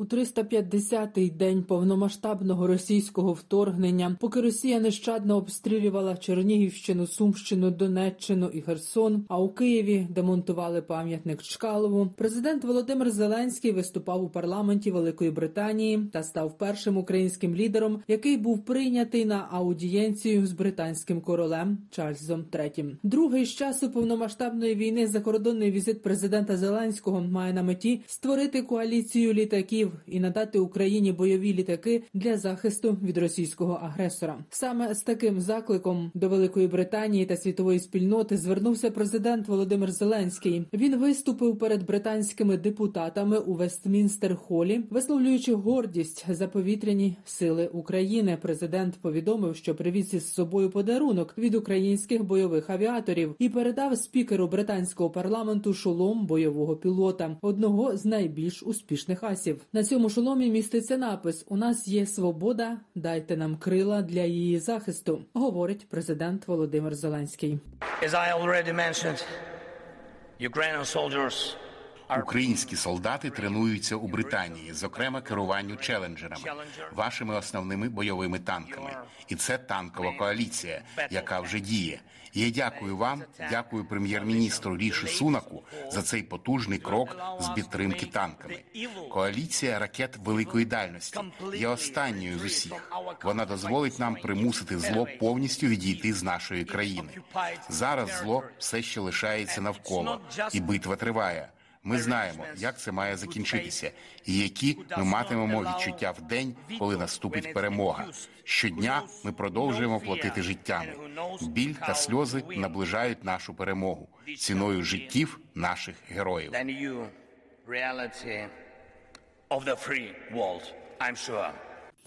У 350-й день повномасштабного російського вторгнення, поки Росія нещадно обстрілювала Чернігівщину, Сумщину, Донеччину і Херсон, а у Києві демонтували пам'ятник Чкалову. Президент Володимир Зеленський виступав у парламенті Великої Британії та став першим українським лідером, який був прийнятий на аудієнцію з британським королем Чарльзом III. Другий з часу повномасштабної війни закордонний візит президента Зеленського має на меті створити коаліцію літаків і надати Україні бойові літаки для захисту від російського агресора. Саме з таким закликом до Великої Британії та світової спільноти звернувся президент Володимир Зеленський. Він виступив перед британськими депутатами у Вестмінстер Холі, висловлюючи гордість за повітряні сили України. Президент повідомив, що привіз із собою подарунок від українських бойових авіаторів і передав спікеру британського парламенту шолом бойового пілота, одного з найбільш успішних асів. На цьому шоломі міститься напис: У нас є свобода, дайте нам крила для її захисту, говорить президент Володимир Зеленський. As I already mentioned, Ukrainian soldiers Українські солдати тренуються у Британії, зокрема керуванню челенджерами, вашими основними бойовими танками. І це танкова коаліція, яка вже діє. Я дякую вам, дякую прем'єр-міністру Ріші Сунаку за цей потужний крок з підтримки танками. Коаліція ракет великої дальності є останньою з усіх. Вона дозволить нам примусити зло повністю відійти з нашої країни. Зараз зло все ще лишається навколо, і битва триває. Ми знаємо, як це має закінчитися, і які ми матимемо відчуття в день, коли наступить перемога. Щодня ми продовжуємо платити життями. Біль та сльози наближають нашу перемогу ціною життів наших героїв. of the free world, I'm sure.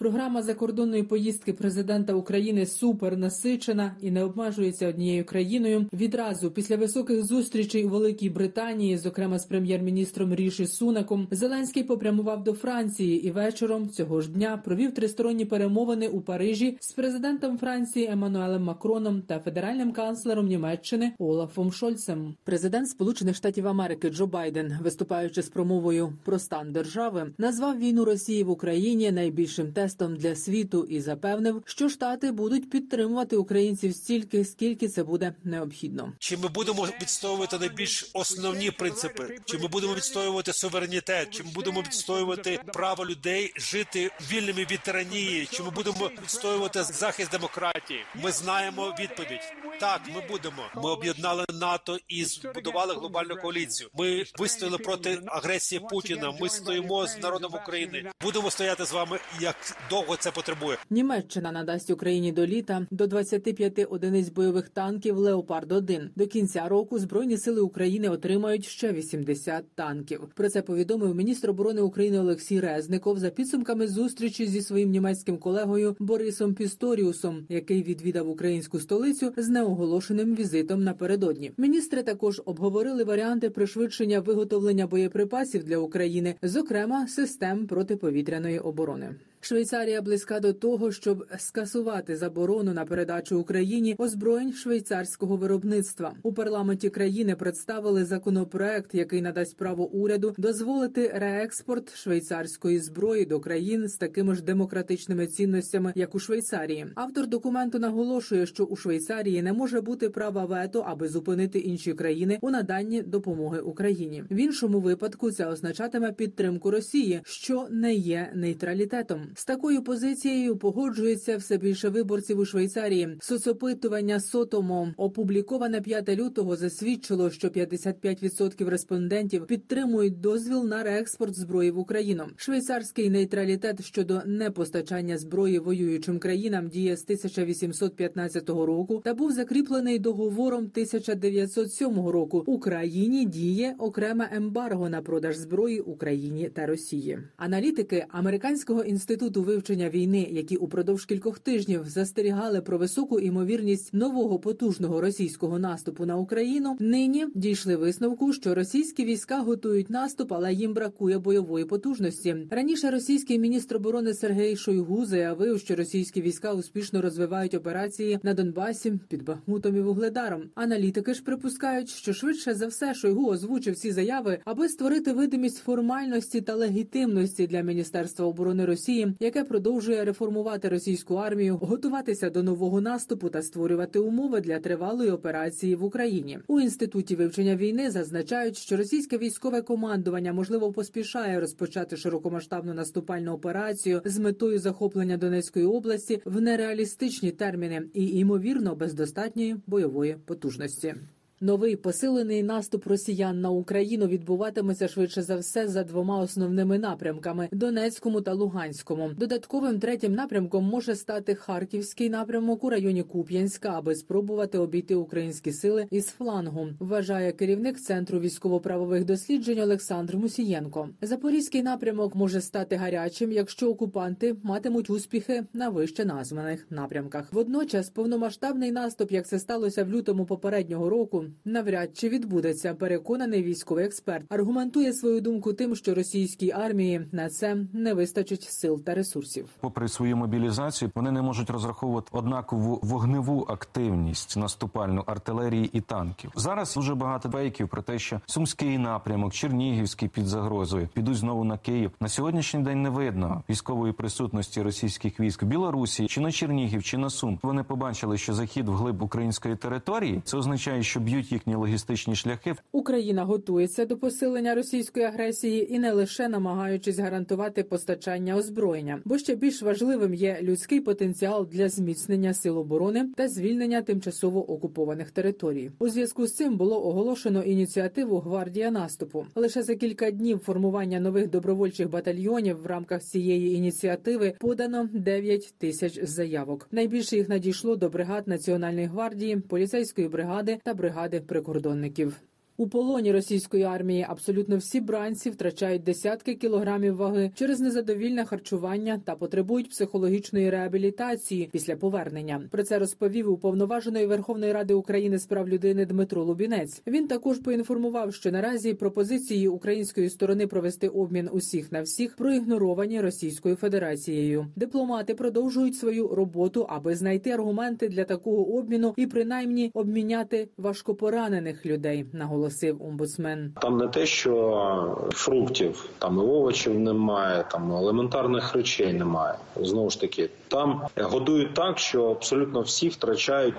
Програма закордонної поїздки президента України супер насичена і не обмежується однією країною. Відразу після високих зустрічей у Великій Британії, зокрема з прем'єр-міністром Ріші Сунаком, Зеленський попрямував до Франції і вечором цього ж дня провів тристоронні перемовини у Парижі з президентом Франції Еммануелем Макроном та федеральним канцлером Німеччини Олафом Шольцем. Президент Сполучених Штатів Америки Джо Байден, виступаючи з промовою про стан держави, назвав війну Росії в Україні найбільшим тестом для світу і запевнив, що штати будуть підтримувати українців стільки, скільки це буде необхідно. Чи ми будемо відстоювати найбільш основні принципи? Чи ми будемо відстоювати суверенітет? Чи ми будемо відстоювати право людей жити вільними від тиранії? Чи ми будемо відстоювати захист демократії? Ми знаємо відповідь. Так, ми будемо. Ми об'єднали НАТО і збудували глобальну коаліцію. Ми вистояли проти агресії Путіна. Ми стоїмо з народом України. Будемо стояти з вами як довго це потребує. Німеччина надасть Україні до літа до 25 одиниць бойових танків Леопард 1 До кінця року збройні сили України отримають ще 80 танків. Про це повідомив міністр оборони України Олексій Резников за підсумками зустрічі зі своїм німецьким колегою Борисом Пісторіусом, який відвідав українську столицю з неоголошеним візитом напередодні. Міністри також обговорили варіанти пришвидшення виготовлення боєприпасів для України, зокрема систем протиповітряної оборони. Швейцарія близька до того, щоб скасувати заборону на передачу Україні озброєнь швейцарського виробництва. У парламенті країни представили законопроект, який надасть право уряду дозволити реекспорт швейцарської зброї до країн з такими ж демократичними цінностями, як у Швейцарії. Автор документу наголошує, що у Швейцарії не може бути права вето, аби зупинити інші країни у наданні допомоги Україні. В іншому випадку це означатиме підтримку Росії, що не є нейтралітетом. З такою позицією погоджується все більше виборців у Швейцарії. Соцопитування Сотомо опубліковане 5 лютого засвідчило, що 55% респондентів підтримують дозвіл на реекспорт зброї в Україну. Швейцарський нейтралітет щодо непостачання зброї воюючим країнам діє з 1815 року та був закріплений договором 1907 року. Україні діє окреме ембарго на продаж зброї Україні та Росії. Аналітики американського інституту інституту вивчення війни, які упродовж кількох тижнів застерігали про високу імовірність нового потужного російського наступу на Україну, нині дійшли висновку, що російські війська готують наступ, але їм бракує бойової потужності. Раніше російський міністр оборони Сергій Шойгу заявив, що російські війська успішно розвивають операції на Донбасі під Бахмутом і Вугледаром. Аналітики ж припускають, що швидше за все Шойгу озвучив ці заяви, аби створити видимість формальності та легітимності для міністерства оборони Росії, яке продовжує реформувати російську армію, готуватися до нового наступу та створювати умови для тривалої операції в Україні. У інституті вивчення війни зазначають, що російське військове командування можливо поспішає розпочати широкомасштабну наступальну операцію з метою захоплення Донецької області в нереалістичні терміни і ймовірно без достатньої бойової потужності. Новий посилений наступ росіян на Україну відбуватиметься швидше за все за двома основними напрямками: Донецькому та Луганському. Додатковим третім напрямком може стати Харківський напрямок у районі Куп'янська, аби спробувати обійти українські сили із флангу. Вважає керівник центру військово-правових досліджень Олександр Мусієнко. Запорізький напрямок може стати гарячим, якщо окупанти матимуть успіхи на вище названих напрямках. Водночас повномасштабний наступ, як це сталося в лютому попереднього року навряд чи відбудеться. Переконаний військовий експерт аргументує свою думку тим, що російській армії на це не вистачить сил та ресурсів. Попри свою мобілізацію, вони не можуть розраховувати однакову вогневу активність наступальну артилерії і танків. Зараз дуже багато фейків про те, що сумський напрямок, Чернігівський під загрозою підуть знову на Київ. На сьогоднішній день не видно військової присутності російських військ в Білорусі чи на Чернігів, чи на Сум. Вони побачили, що захід вглиб української території це означає, що б'ють їхні логістичні шляхи. Україна готується до посилення російської агресії і не лише намагаючись гарантувати постачання озброєння, бо ще більш важливим є людський потенціал для зміцнення сил оборони та звільнення тимчасово окупованих територій. У зв'язку з цим було оголошено ініціативу Гвардія наступу. Лише за кілька днів формування нових добровольчих батальйонів в рамках цієї ініціативи подано 9 тисяч заявок. Найбільше їх надійшло до бригад Національної гвардії, поліцейської бригади та бригади прикордонників. У полоні російської армії абсолютно всі бранці втрачають десятки кілограмів ваги через незадовільне харчування та потребують психологічної реабілітації після повернення. Про це розповів уповноваженої Верховної Ради України з прав людини Дмитро Лубінець. Він також поінформував, що наразі пропозиції української сторони провести обмін усіх на всіх проігноровані Російською Федерацією. Дипломати продовжують свою роботу, аби знайти аргументи для такого обміну і принаймні обміняти важкопоранених людей. Наголосив наголосив омбудсмен. Там не те, що фруктів, там і овочів немає, там елементарних речей немає. Знову ж таки, там годують так, що абсолютно всі втрачають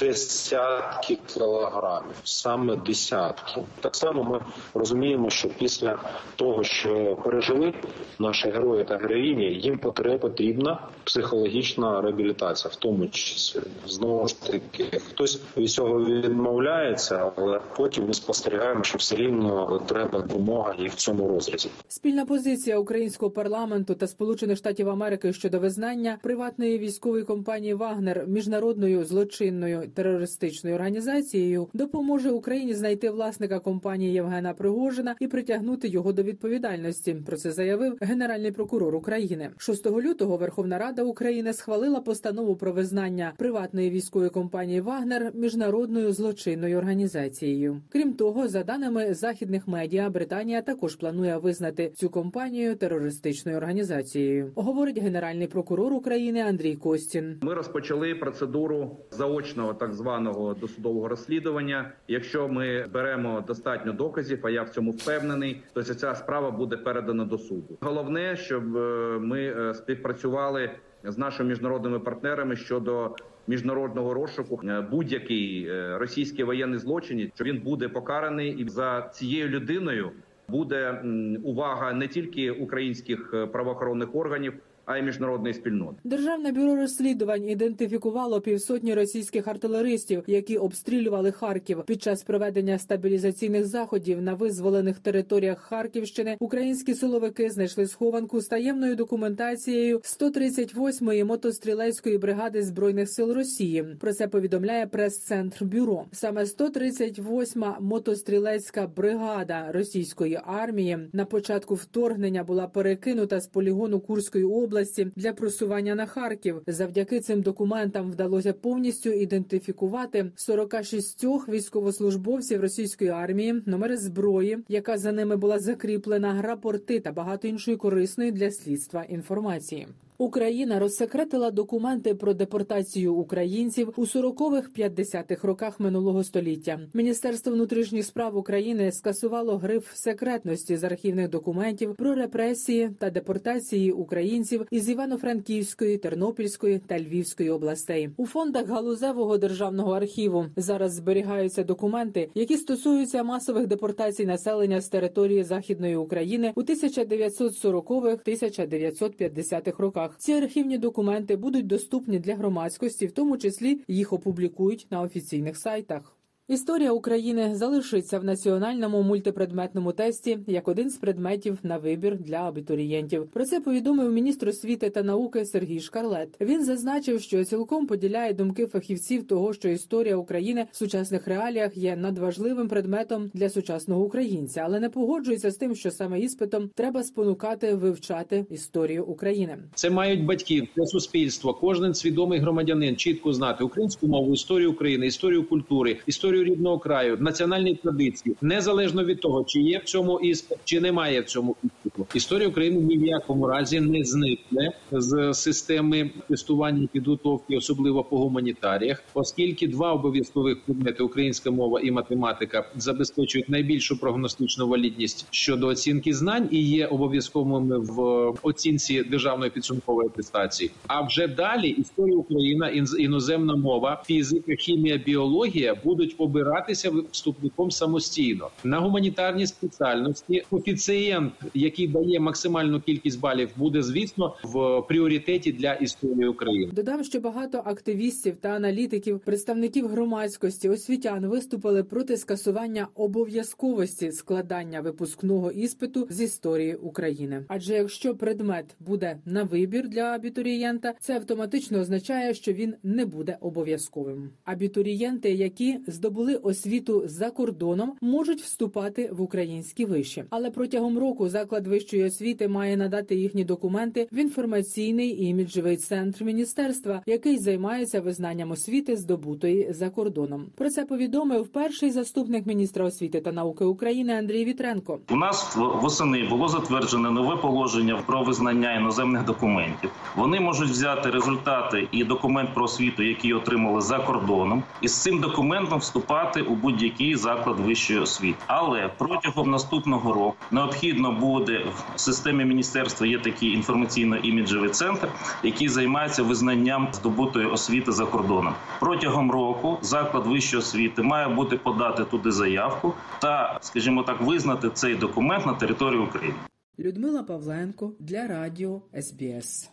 десятки кілограмів, саме десятки. Так само ми розуміємо, що після того, що пережили наші герої та героїні, їм потрібна психологічна реабілітація, в тому числі знову ж таки хтось від цього відмовляється, але потім ми спостерігаємо, що все рівно треба допомога і в цьому розрізі. Спільна позиція українського парламенту та Сполучених Штатів Америки щодо визнання приватної військової компанії Вагнер міжнародною злочинною терористичною організацією допоможе Україні знайти власника компанії Євгена Пригожина і притягнути його до відповідальності. Про це заявив генеральний прокурор України. 6 лютого Верховна Рада України схвалила постанову про визнання приватної військової компанії Вагнер міжнародною злочинною організацією. Крім того, за даними західних медіа, Британія також планує визнати цю компанію терористичною організацією. Говорить генеральний прокурор України Андрій Костін. Ми розпочали процедуру заочного так званого досудового розслідування. Якщо ми беремо достатньо доказів, а я в цьому впевнений, то ця справа буде передана до суду. Головне, щоб е, ми співпрацювали з нашими міжнародними партнерами щодо міжнародного розшуку е, будь-який е, російський воєнний злочин, що він буде покараний, і за цією людиною буде увага не тільки українських е, правоохоронних органів а й міжнародної спільноти. Державне бюро розслідувань ідентифікувало півсотні російських артилеристів, які обстрілювали Харків під час проведення стабілізаційних заходів на визволених територіях Харківщини. Українські силовики знайшли схованку з таємною документацією 138-ї мотострілецької бригади збройних сил Росії. Про це повідомляє прес-центр бюро. Саме 138-ма мотострілецька бригада російської армії на початку вторгнення була перекинута з полігону Курської області області для просування на Харків. Завдяки цим документам вдалося повністю ідентифікувати 46 військовослужбовців російської армії, номери зброї, яка за ними була закріплена, рапорти та багато іншої корисної для слідства інформації. Україна розсекретила документи про депортацію українців у 40-х, 50-х роках минулого століття. Міністерство внутрішніх справ України скасувало гриф секретності з архівних документів про репресії та депортації українців із Івано-Франківської, Тернопільської та Львівської областей. У фондах галузевого державного архіву зараз зберігаються документи, які стосуються масових депортацій населення з території західної України у 1940-1950-х роках. Ці архівні документи будуть доступні для громадськості, в тому числі їх опублікують на офіційних сайтах. Історія України залишиться в національному мультипредметному тесті як один з предметів на вибір для абітурієнтів. Про це повідомив міністр освіти та науки Сергій Шкарлет. Він зазначив, що цілком поділяє думки фахівців того, що історія України в сучасних реаліях є надважливим предметом для сучасного українця, але не погоджується з тим, що саме іспитом треба спонукати вивчати історію України. Це мають батьки, це суспільство. Кожен свідомий громадянин чітко знати українську мову, історію України, історію культури, історію рідного краю, національні традиції, незалежно від того, чи є в цьому іспит, чи немає в цьому іспиту. Історія України ні в якому разі не зникне з системи тестування підготовки, особливо по гуманітаріях, оскільки два обов'язкових предмети українська мова і математика забезпечують найбільшу прогностичну валідність щодо оцінки знань і є обов'язковими в оцінці державної підсумкової атестації. А вже далі історія Україна, іноземна мова, фізика, хімія, біологія будуть обиратися вступником самостійно на гуманітарні спеціальності. Коефіцієнт, який дає максимальну кількість балів, буде звісно в пріоритеті для історії України. Додам, що багато активістів та аналітиків, представників громадськості, освітян виступили проти скасування обов'язковості складання випускного іспиту з історії України. Адже якщо предмет буде на вибір для абітурієнта, це автоматично означає, що він не буде обов'язковим. Абітурієнти, які здобули освіту за кордоном, можуть вступати в українські виші, але протягом року заклад вищої освіти має надати їхні документи в інформаційний і іміджовий центр міністерства, який займається визнанням освіти, здобутої за кордоном. Про це повідомив перший заступник міністра освіти та науки України Андрій Вітренко. У нас восени було затверджено нове положення про визнання іноземних документів. Вони можуть взяти результати і документ про освіту, який отримали за кордоном, і з цим документом вступати у будь-який заклад вищої освіти. Але протягом наступного року необхідно буде в системі міністерства. Є такий інформаційно-іміджевий центр, який займається визнанням здобутої освіти за кордоном. Протягом року заклад вищої освіти має бути подати туди заявку та, скажімо так, визнати цей документ на території України. Людмила Павленко для Радіо СБС.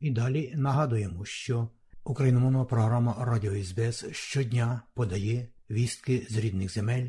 І далі нагадуємо, що Україномовна програма Радіо СБС щодня подає вістки з рідних земель